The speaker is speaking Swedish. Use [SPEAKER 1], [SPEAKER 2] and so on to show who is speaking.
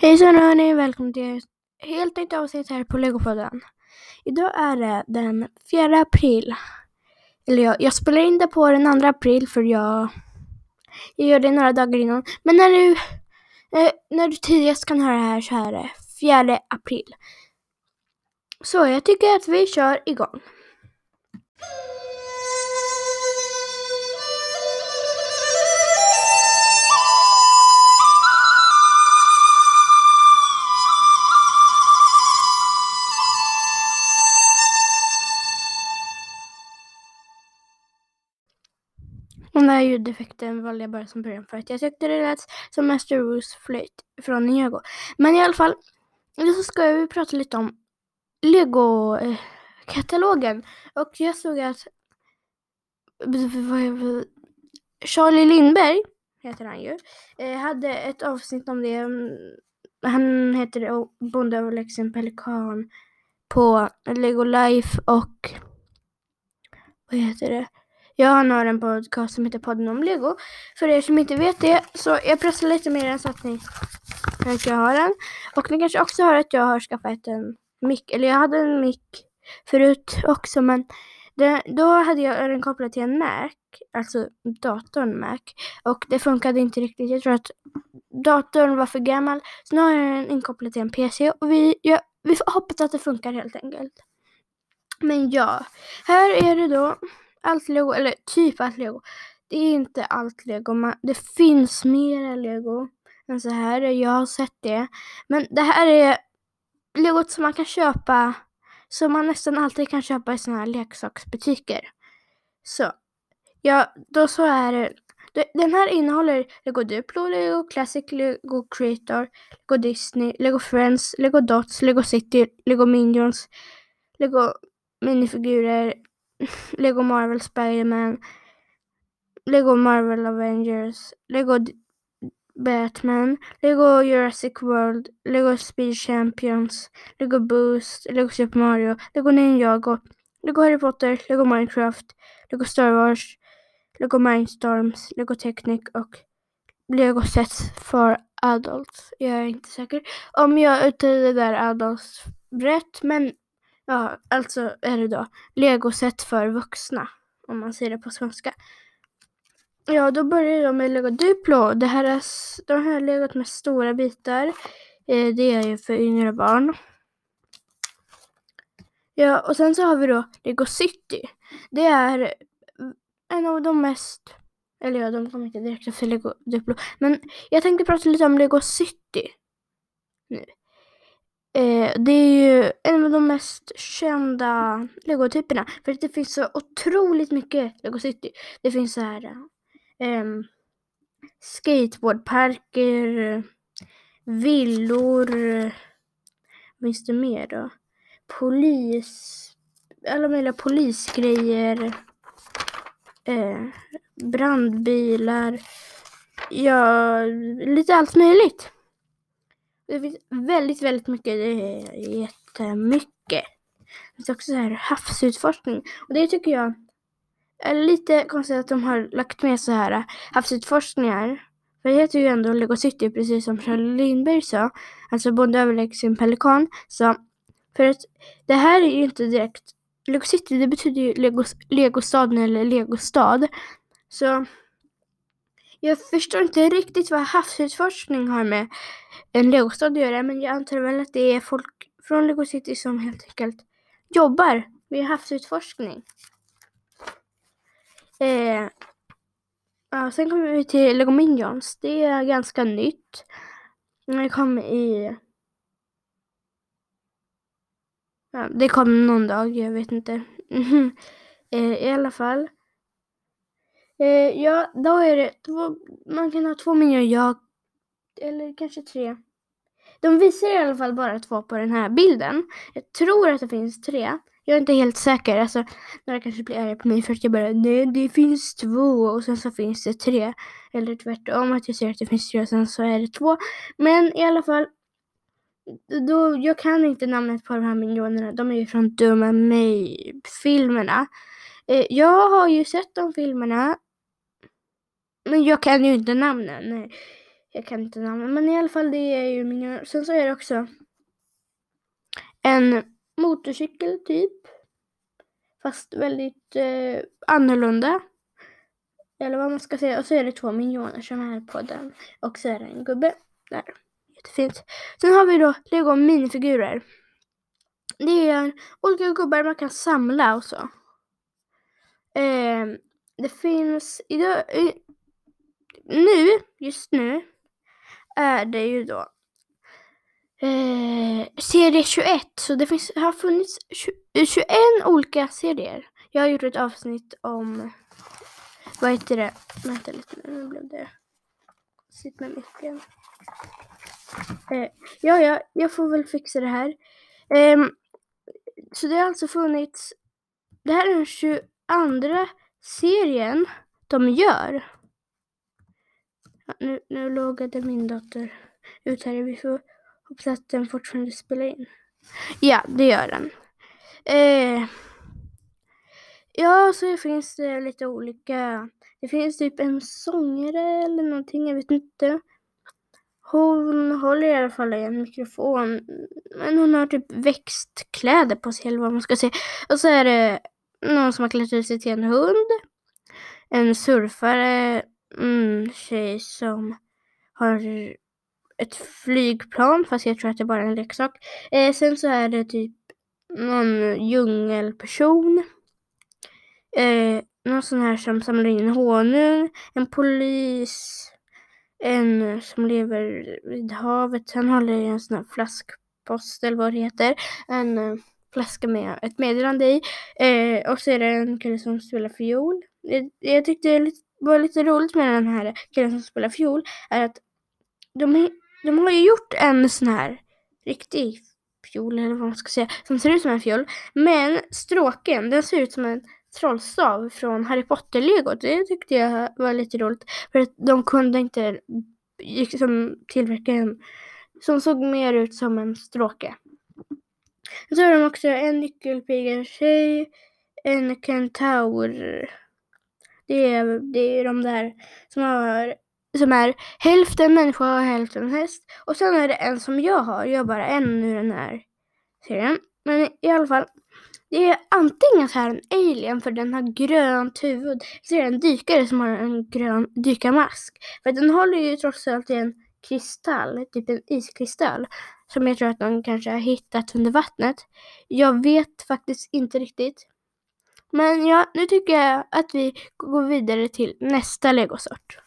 [SPEAKER 1] Hejsan hörni, välkommen till ett helt nytt avsnitt här på Legopodden. Idag är det den 4 april. Eller jag, jag spelar in det på den 2 april för jag, jag gör det några dagar innan. Men när du, eh, när du tidigast kan höra det här så är det 4 april. Så jag tycker att vi kör igång. Här ljudeffekten valde jag bara som början för att jag tyckte det lät som Master Roos flöjt från Ninjago. Men i alla fall, nu så ska vi prata lite om Lego-katalogen. Eh, och jag såg att Charlie Lindberg, heter han ju, eh, hade ett avsnitt om det. Mm, han heter Bonde Bondeöverlägsen Pelikan på Lego Life och vad heter det? Jag har har en podcast som heter Podden om Lego. För er som inte vet det, så jag pressar lite mer än så att ni kanske att jag har den. Och ni kanske också hör att jag har skaffat en mick, eller jag hade en mick förut också, men det, då hade jag den kopplad till en Mac, alltså datorn Mac, och det funkade inte riktigt. Jag tror att datorn var för gammal, så nu har jag den inkopplad till en PC och vi, ja, vi hoppas att det funkar helt enkelt. Men ja, här är det då allt lego, eller typ allt lego. Det är inte allt lego, man, det finns mer lego än så här. Jag har sett det. Men det här är legot som man kan köpa, som man nästan alltid kan köpa i såna här leksaksbutiker. Så, ja, då så är det. Den här innehåller Lego Duplo, Lego Classic, Lego Creator, Lego Disney, Lego Friends, Lego Dots, Lego City, Lego Minions, Lego minifigurer, Lego Marvel Spiderman, Lego Marvel Avengers, Lego D Batman, Lego Jurassic World, Lego Speed Champions, Lego Boost, Lego Super Mario, Lego Ninjago, Lego Harry Potter, Lego Minecraft, Lego Star Wars, Lego Mindstorms, Lego Technic och Lego Sets for Adults. Jag är inte säker om jag uttalade det där Adults rätt, men Ja, alltså är det då legoset för vuxna. Om man säger det på svenska. Ja, då börjar jag med Lego Duplo. Det här är, de här legot med stora bitar. Eh, det är ju för yngre barn. Ja, och sen så har vi då Lego City. Det är en av de mest, eller ja, de kommer inte direkt efter Lego Duplo. Men jag tänkte prata lite om Lego City nu. Eh, det är ju en av de mest kända legotyperna. För det finns så otroligt mycket Lego City. Det finns så här eh, skateboardparker, villor. Vad finns det mer då? Polis, alla möjliga polisgrejer. Eh, brandbilar. Ja, lite allt möjligt. Det finns väldigt, väldigt mycket. Det är jättemycket. Det finns också så här havsutforskning. Och det tycker jag är lite konstigt att de har lagt med så här havsutforskningar. För det heter ju ändå Lego City, precis som Charlie Lindberg sa. Alltså Bonde överlägsen pelikan. Så för att det här är ju inte direkt Lego City, det betyder ju Lego, Legostaden eller Legostad. Så jag förstår inte riktigt vad havsutforskning har med en legostad att göra, men jag antar väl att det är folk från Lego City som helt enkelt jobbar med havsutforskning. Eh, ja, sen kommer vi till Lego Minions. Det är ganska nytt. Det kom i... Ja, det kom någon dag, jag vet inte. eh, I alla fall. Eh, ja, då är det två, man kan ha två miljoner jag, eller kanske tre. De visar i alla fall bara två på den här bilden. Jag tror att det finns tre. Jag är inte helt säker. Alltså, några kanske blir arga på mig för att jag bara nej, det finns två och sen så finns det tre. Eller tvärtom, att jag säger att det finns tre och sen så är det två. Men i alla fall, då, jag kan inte namnet på de här miljonerna. De är ju från Dumma mig-filmerna. Eh, jag har ju sett de filmerna men jag kan ju inte namnen. Jag kan inte namnen. men i alla fall det är ju min Sen så är det också en motorcykel typ. Fast väldigt eh, annorlunda. Eller vad man ska säga. Och så är det två minioner som är på den. Och så är det en gubbe där. Jättefint. Sen har vi då Lego minifigurer. Det är olika gubbar man kan samla och så. Eh, det finns idag, nu, just nu, är det ju då eh, serie 21. Så det finns, har funnits 21 eh, olika serier. Jag har gjort ett avsnitt om, vad heter det? Vänta lite nu, blev det sitt med micken. Eh, ja, ja, jag får väl fixa det här. Eh, så det har alltså funnits, det här är den 22 serien de gör. Ja, nu, nu loggade min dator ut här. Vi får hoppas att den fortfarande spelar in. Ja, det gör den. Eh, ja, så finns det lite olika. Det finns typ en sångare eller någonting, jag vet inte. Hon håller i alla fall i en mikrofon. Men hon har typ växtkläder på sig eller vad man ska säga. Och så är det någon som har klätt ut sig till en hund. En surfare, mm, tjej som har ett flygplan, fast jag tror att det bara är en leksak. Eh, sen så är det typ någon djungelperson. Eh, någon sån här som samlar in honung. En polis. En som lever vid havet. Han håller i en sån här flaskpost eller vad det heter. En eh, flaska med ett meddelande i. Eh, och så är det en kille som spelar fiol. Jag, jag tyckte det var lite roligt med den här killen som spelar fiol. Är att de, de har ju gjort en sån här riktig fiol eller vad man ska säga. Som ser ut som en fiol. Men stråken den ser ut som en trollstav från Harry Potter-lego. Det tyckte jag var lite roligt. För att de kunde inte liksom tillverka en som såg mer ut som en stråke. Så har de också en nyckelpiga-tjej, en kentaur. Det är, det är de där som, har, som är hälften människa och hälften häst. Och sen är det en som jag har. Jag har bara en ur den här serien. Men i alla fall, det är antingen så här en alien för den har grönt huvud. Så är det en dykare som har en grön dykarmask. För den håller ju trots allt i en kristall, typ en iskristall som jag tror att de kanske har hittat under vattnet. Jag vet faktiskt inte riktigt. Men ja, nu tycker jag att vi går vidare till nästa legosort.